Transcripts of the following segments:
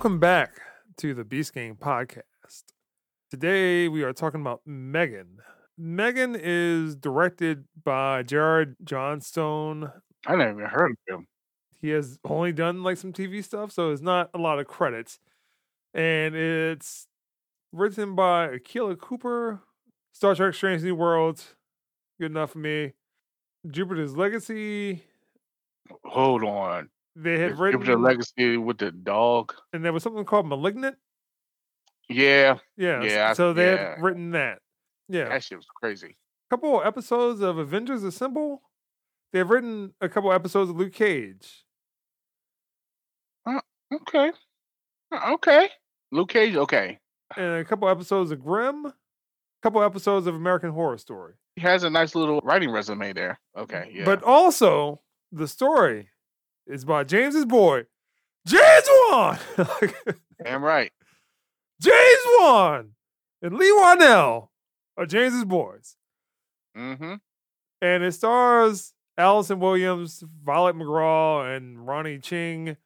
Welcome back to the Beast Gang podcast. Today we are talking about Megan. Megan is directed by Jared Johnstone. I never even heard of him. He has only done like some TV stuff, so it's not a lot of credits. And it's written by Akela Cooper, Star Trek Strange New Worlds, good enough for me. Jupiter's Legacy. Hold on. They had written, Jupiter Legacy with the dog. and there was something called Malignant. Yeah, Yeah, Yeah, so they yeah. had written that. Yeah, that shit was crazy. A couple episodes of Avengers Assemble. They've written a couple episodes of Luke Cage. Okay. Uh, Okay. Luke Cage, okay. and a couple episodes of Grimm, a couple episodes of American Horror Story. He has a nice little writing resume there. Okay, yeah. But also, the story is by James's boy, James Wan. Damn right. James Wan and Leigh Whannell are James's boys. Mm-hmm. And it stars Allison Williams, Violet McGraw, and Ronny Chieng.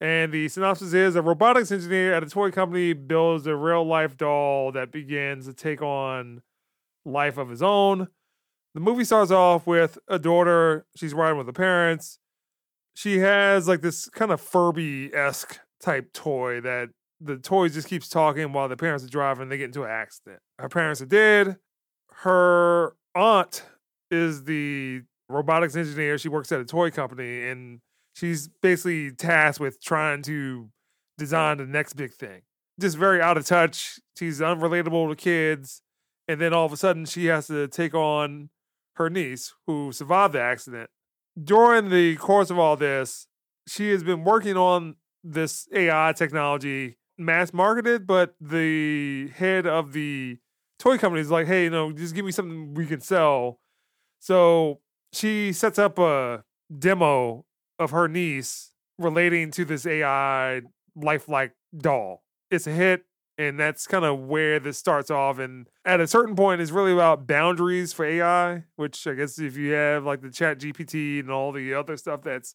And the synopsis is a robotics engineer at a toy company builds a real life doll that begins to take on life of his own. The movie starts off with a daughter. She's riding with her parents. She has like this kind of Furby esque type toy that the toy just keeps talking while the parents are driving. They get into an accident. Her parents are dead. Her aunt is the robotics engineer. She works at a toy company and she's basically tasked with trying to design the next big thing. Just very out of touch. She's unrelatable to kids. And then all of a sudden, she has to take on her niece who survived the accident. During the course of all this, she has been working on this AI technology, mass marketed, but the head of the toy company is like, hey, you know, just give me something we can sell. So she sets up a demo of her niece relating to this AI lifelike doll. It's a hit, and that's kind of where this starts off. And at a certain point, it's really about boundaries for AI, which I guess if you have like the Chat GPT and all the other stuff that's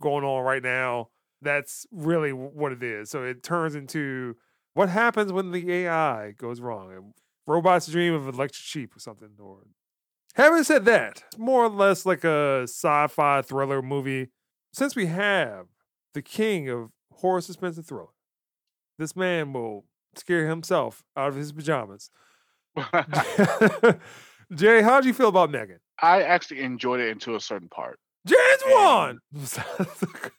going on right now, that's really what it is. So it turns into what happens when the AI goes wrong. Robots dream of electric sheep or something. Or having said that, it's more or less like a sci-fi thriller movie. Since we have the king of horror, suspense, and thriller, this man will scare himself out of his pajamas. Jay, how do you feel about Megan? I actually enjoyed it into a certain part. James Wan.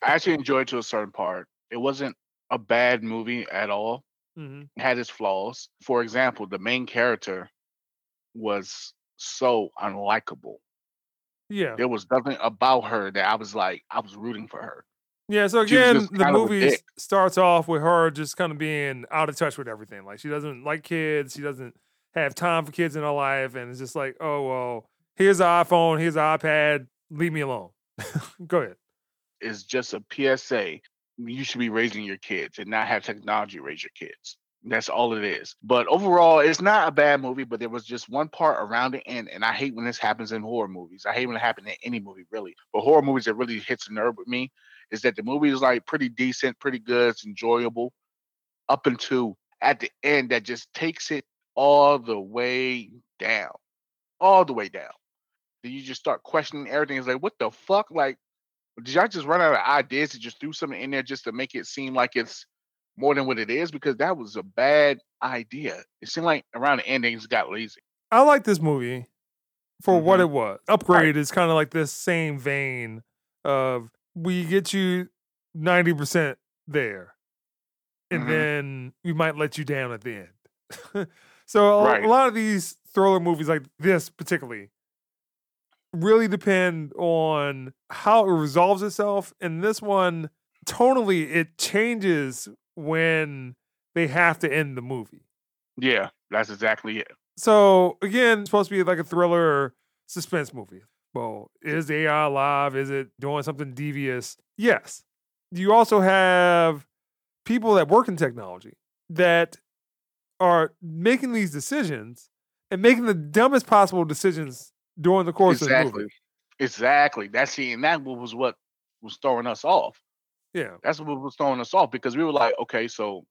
I actually enjoyed it to a certain part. It wasn't a bad movie at all. Mhm. It had its flaws. For example, the main character was so unlikable. Yeah, There was nothing about her that I was like, I was rooting for her. Yeah. So again, the kind of a movie starts off with her just kind of being out of touch with everything. Like she doesn't like kids. She doesn't have time for kids in her life, and it's just like, oh well, here's an iPhone, here's an iPad. Leave me alone. Go ahead. It's just a PSA. You should be raising your kids and not have technology raise your kids. That's all it is. But overall, it's not a bad movie, but there was just one part around the end. And I hate when this happens in horror movies. I hate when it happens in any movie, really. But horror movies that really hits a nerve with me is that the movie is like pretty decent, pretty good, it's enjoyable, up until at the end that just takes it all the way down. All the way down. Then you just start questioning everything. It's like, what the fuck? Like, did y'all just run out of ideas to just threw something in there just to make it seem like it's more than what it is? Because that was a bad idea. It seemed like around the ending, it got lazy. I like this movie for what Mhm. it was. Upgrade is kind of like this same vein of we get you 90% there and Mhm. then we might let you down at the end. so a, Right. a lot of these thriller movies like this particularly really depend on how it resolves itself and this one tonally it changes when they have to end the movie. Yeah, that's exactly it. So again, it's supposed to be like a thriller suspense movie. Well, is AI alive? Is it doing something devious? Yes. You also have people that work in technology that are making these decisions and making the dumbest possible decisions during the course of the Exactly. movie. Exactly. That's see, and that was what was throwing us off. Yeah. That's what was throwing us off because we were like, okay, so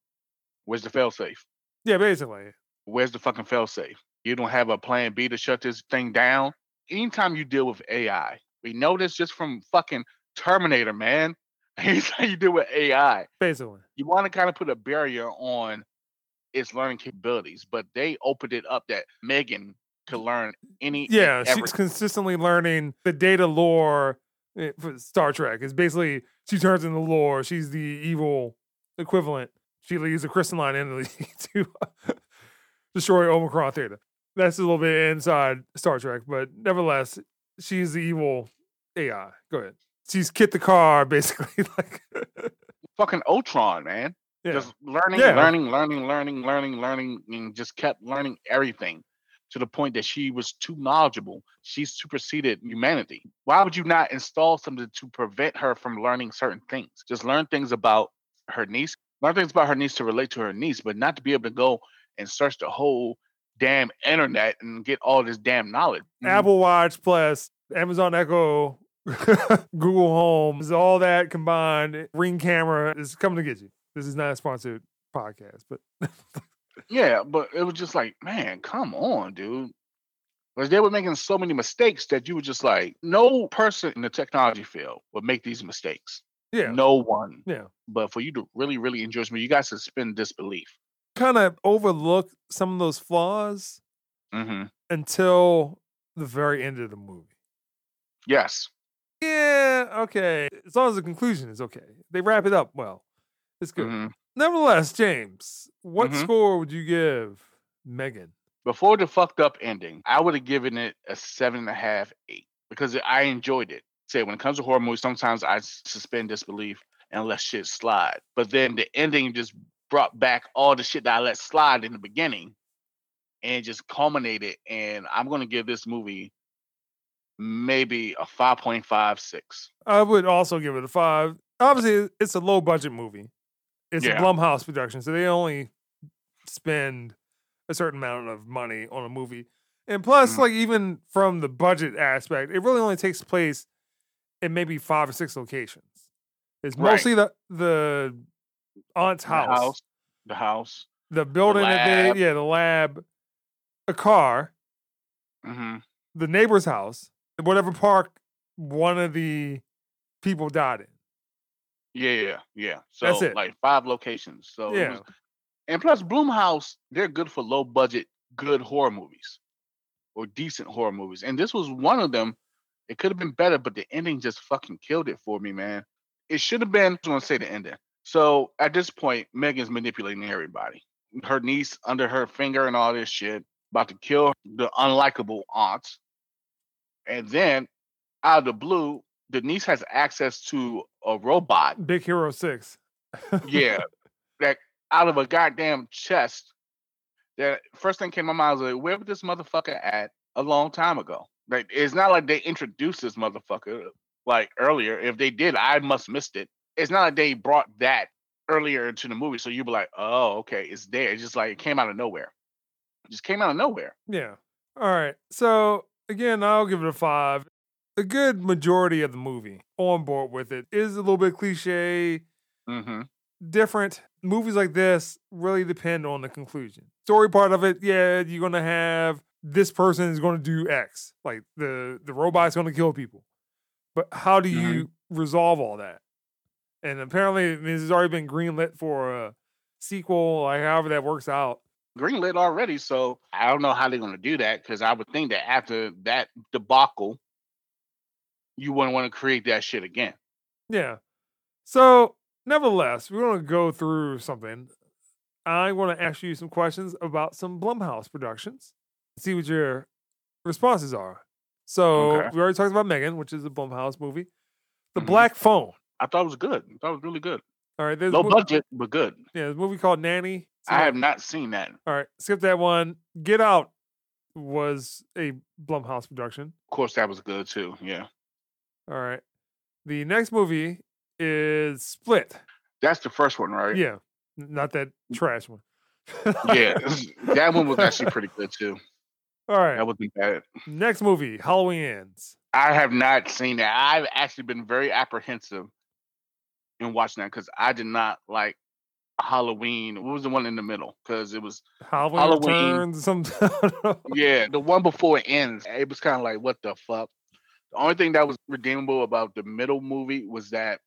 where's the fail safe? Yeah, basically. Where's the fucking fail safe? You don't have a plan B to shut this thing down. Anytime you deal with AI, we know this just from fucking Terminator, man. Anytime you deal with AI, Basically. you want to kind of put a barrier on its learning capabilities, but they opened it up that Megan could learn any. Yeah, she's consistently learning the data lore eh, for Star Trek. It's basically she turns into the lore. She's the evil equivalent. She leaves a crystalline entity to destroy Omicron Theta. That's a little bit inside Star Trek, but nevertheless, she's the evil AI. Go ahead. She's KITT the car, basically. like, fucking Ultron, man. yeah, Just learning, Yeah. learning, learning, learning, learning, learning, and just kept learning everything to the point that she was too knowledgeable. She superseded humanity. Why would you not install something to prevent her from learning certain things? Just learn things about her niece, learn things about her niece to relate to her niece, but not to be able to go and search the whole damn internet and get all this damn knowledge. Mhm. Apple Watch plus Amazon Echo, Google Home, is all that combined. Ring camera is coming to get you. This is not a sponsored podcast, but Yeah, but it was just like, man, come on, dude. Because they were making so many mistakes that you were just like, no person in the technology field would make these mistakes. yeah, No one. Yeah. But for you to really, really enjoy movie, you guys suspend disbelief. Kind of overlook some of those flaws hmm until the very end of the movie. Yes. Yeah, okay. As long as the conclusion is okay, they wrap it up well. It's good. Mhm. Nevertheless, James, what Mhm. score would you give Megan? Before the fucked up ending, I would have given it a seven and a half, eight, because I enjoyed it. Say, when it comes to horror movies, sometimes I suspend disbelief and let shit slide. But then the ending just brought back all the shit that I let slide in the beginning and just culminated. And I'm going to give this movie maybe a 5.56. I would also give it a five. Obviously, it's a low budget movie. It's Yeah. a Blumhouse production, so they only spend a certain amount of money on a movie. And plus, Mhm. like even from the budget aspect, it really only takes place in maybe five or six locations. It's Right. mostly the the aunt's The house, house. The house. the building that they yeah, the lab, a car, hmm the neighbor's house, whatever park one of the people died in. Yeah, yeah, yeah. So That's it. like five locations. So Yeah. was- and plus Blumhouse, they're good for low budget, good horror movies or decent horror movies. And this was one of them. It could have been better, but the ending just fucking killed it for me, man. It should have been. I want to say the ending. So at this point, Megan's manipulating everybody. Her niece under her finger and all this shit, about to kill the unlikable aunt. And then out of the blue, the niece has access to a robot Big Hero Six. yeah, that out of a goddamn chest. That first thing came to my mind was like, where was this motherfucker at a long time ago? Like, it's not like they introduced this motherfucker like earlier. If they did, I must missed it. It's not like they brought that earlier into the movie, so you'd be like, oh, okay, it's there. It's just like it came out of nowhere. It just came out of nowhere. Yeah. All right. So again, I'll give it a five. A good majority of the movie on board with it is a little bit cliche, Mm-hmm. different. Movies like this really depend on the conclusion. Story part of it, yeah, you're gonna have this person is gonna do X. Like the the robot's gonna kill people. But how do Mhm. you resolve all that? And apparently this has already been greenlit for a sequel, like however that works out. Greenlit already, so I don't know how they're gonna do that because I would think that after that debacle, you wouldn't want to create that shit again. Yeah. So, nevertheless, we're going to go through something. I want to ask you some questions about some Blumhouse productions. See what your responses are. So, Okay. we already talked about Megan, which is a Blumhouse movie. The Mhm. Black Phone. I thought it was good. I thought it was really good. All right, there's Low a mo- budget, but good. yeah, a movie called Nanny. I have not seen that. All right, skip that one. Get Out was a Blumhouse production. Of course, that was good too. Yeah, All right. The next movie is Split. that's the first one, right? Yeah, not that trash one. yeah. that one was actually pretty good too. All right. That wasn't bad. Next movie, Halloween Ends. I have not seen that. I've actually been very apprehensive in watching that because I did not like Halloween. What was the one in the middle? Because it was Halloween, Halloween. returns. Yeah, the one before it ends. It was kind of like what the fuck. The only thing that was redeemable about the middle movie was that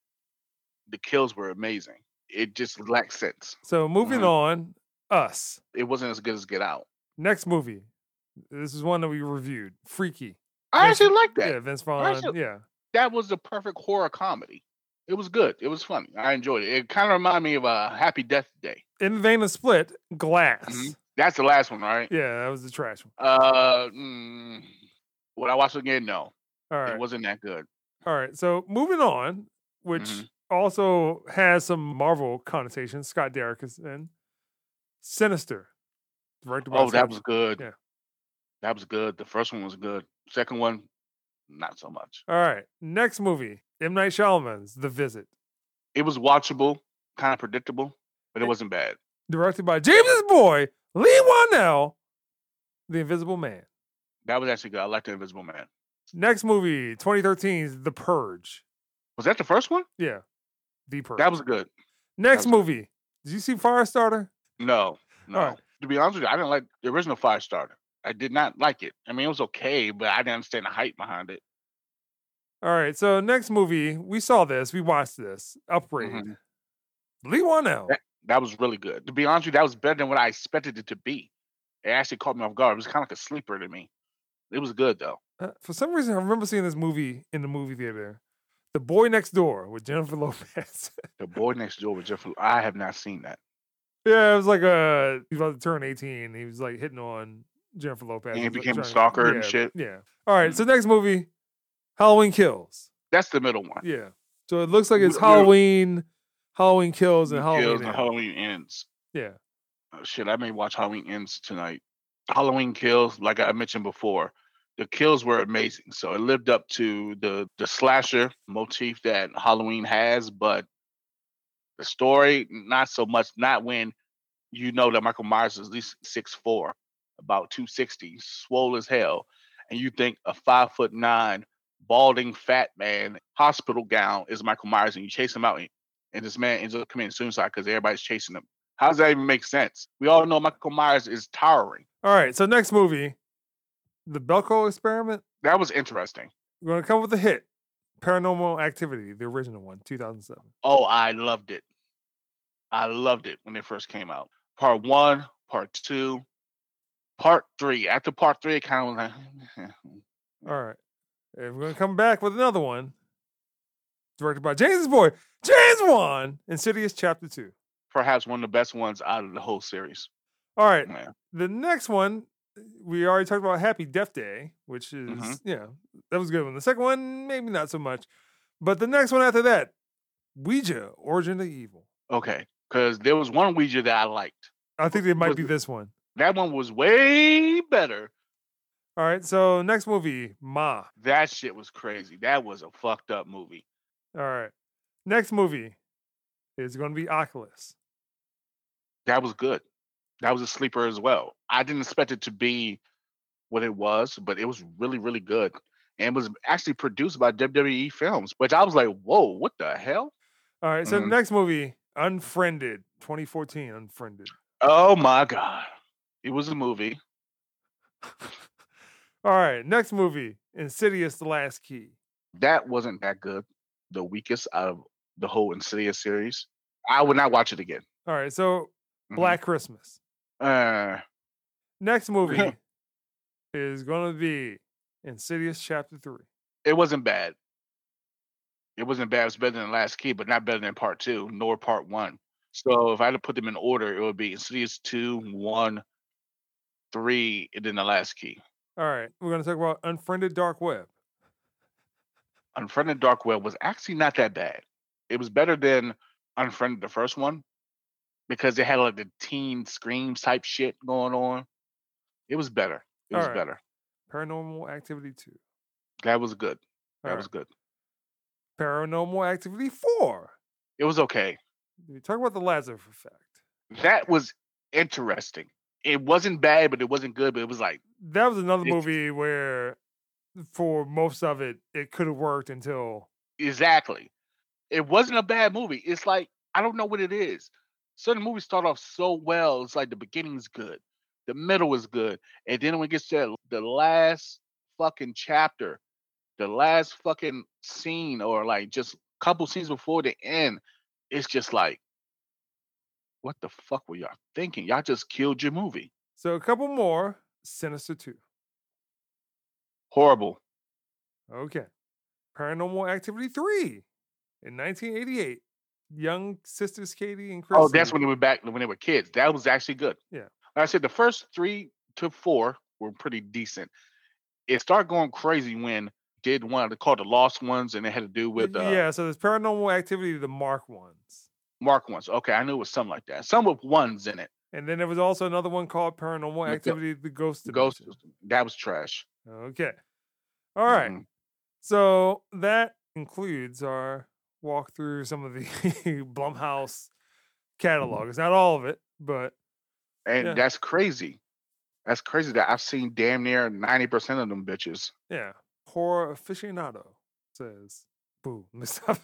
the kills were amazing. It just lacked sense. So moving Mhm. on, Us. It wasn't as good as Get Out. Next movie. This is one that we reviewed. Freaky. I Vince- actually like that. Yeah, Vince Vaughn. Actually- Yeah. That was the perfect horror comedy. It was good. It was funny. I enjoyed it. It kind of reminded me of a Happy Death Day. In the vein of Split, Glass. Mhm. That's the last one, right? Yeah, that was the trash one. Uh, mm, would I watch it again? No, All right. it wasn't that good. All right. So moving on, which Mhm. also has some Marvel connotations. Scott Derrickson. Sinister. Directed by Oh, that was good. yeah. That was good. The first one was good. Second one, not so much. All right. Next movie. M. Night Shyamalan's The Visit. It was watchable, kind of predictable, but it wasn't bad. Directed by James's boy, Leigh Whannell, The Invisible Man. That was actually good. I liked the Invisible Man. Next movie, 2013's The Purge. Was that the first one? Yeah. The Purge. That was good. Next was good. movie. Did you see Firestarter? No, no. Alright. To be honest with you, I didn't like the original Firestarter. I did not like it. I mean, it was okay, but I didn't understand the hype behind it. All right. So next movie, we saw this. We watched this. Upgrade. Mhm. Leigh Whannell. That- That was really good. To be honest with you, that was better than what I expected it to be. It actually caught me off guard. It was kind of like a sleeper to me. It was good though. Uh, for some reason, I remember seeing this movie in the movie theater. The Boy Next Door with Jennifer Lopez. The boy next door with Jeffrey. I have not seen that. yeah, it was like uh he was about to turn 18. He was like hitting on Jennifer Lopez. And he became a trying to- stalker and shit? Yeah. All right. So next movie, Halloween Kills. That's the middle one. Yeah. So it looks like it's Halloween, Halloween Kills, and Halloween. Kills and Ends. Halloween ends. Yeah. Oh, shit, I may watch Halloween ends tonight. Halloween kills, like I mentioned before, the kills were amazing. So it lived up to the the slasher motif that Halloween has, but the story not so much. Not when you know that Michael Myers is at least six four, about two sixty, swole as hell, and you think a five foot nine, balding fat man, hospital gown is Michael Myers, and you chase him out, and, this man ends up committing suicide because everybody's chasing him. How does that even make sense? We all know Michael Myers is towering. All right. So next movie, The Belko Experiment. That was interesting. We're gonna come with a hit. Paranormal Activity, the original one, 2007. Oh, I loved it. I loved it when it first came out. Part one, part two, part three. After part three, it kind of was like, All right. And we're gonna come back with another one. Directed by James' boy, James Wan, Insidious Chapter 2. perhaps one of the best ones out of the whole series. All right. Yeah. The next one, we already talked about Happy Death Day, which is, Mhm. yeah, that was a good one. The second one, maybe not so much. But the next one after that, Ouija, Origin of Evil. Okay, because there was one Ouija that I liked. I think it might Was be this one. That one was way better. All right. So next movie, Ma. That shit was crazy. That was a fucked up movie. All right. Next movie is going to be Oculus. That was good. That was a sleeper as well. I didn't expect it to be what it was, but it was really, really good. And was actually produced by WWE Films, which I was like, whoa, what the hell? All right. So Mhm. next movie, Unfriended, 2014, Unfriended. Oh my God. It was a movie. All right. Next movie, Insidious: The Last Key. That wasn't that good. The weakest out of the whole Insidious series. I would not watch it again. All right. So Mhm. Black Christmas. Uh, Next movie is going to be Insidious Chapter 3. it wasn't bad. It wasn't bad. It was better than the Last Key, but not better than Part Two, nor Part One. So if I had to put them in order, it would be Insidious Two, One, Three, and then the Last Key. All right. We're going to talk about Unfriended Dark Web. Unfriended Dark Web was actually not that bad. It was better than Unfriended, the first one, because it had like the teen screams type shit going on. It was better. It was Alright. better. Paranormal Activity 2. That was good. That All was right. good. Paranormal Activity 4. It was okay. We talk about the Lazarus effect. That was interesting. It wasn't bad, but it wasn't good. But it was like That was another It's- movie where, for most of it, it could have worked until. exactly. it wasn't a bad movie. It's like I don't know what it is. Certain movies start off so well. It's like the beginning's good, the middle is good, and then when it gets to the last fucking chapter, the last fucking scene, or like just a couple scenes before the end, it's just like, what the fuck were y'all thinking? Y'all just killed your movie. So a couple more. Sinister Two. Horrible. Okay. Paranormal Activity 3 in 1988. Young sisters Katie and Chris. Oh, that's when they were back when they were kids. That was actually good. Yeah. Like I said the first three to four were pretty decent. It started going crazy when did one called the Lost Ones, and it had to do with uh, yeah. So there's Paranormal Activity, the Mark ones, Mark ones. Okay, I knew it was something like that. Some with ones in it. And then there was also another one called Paranormal Like the- Activity, the Ghost. The Ghost. That was trash. Okay. All right. Mhm. So that includes our walk through some of the Blumhouse catalog. It's not all of it, but And Yeah. that's crazy. That's crazy that I've seen damn near ninety percent of them bitches. yeah. Horror aficionado says, "Boo." Stop.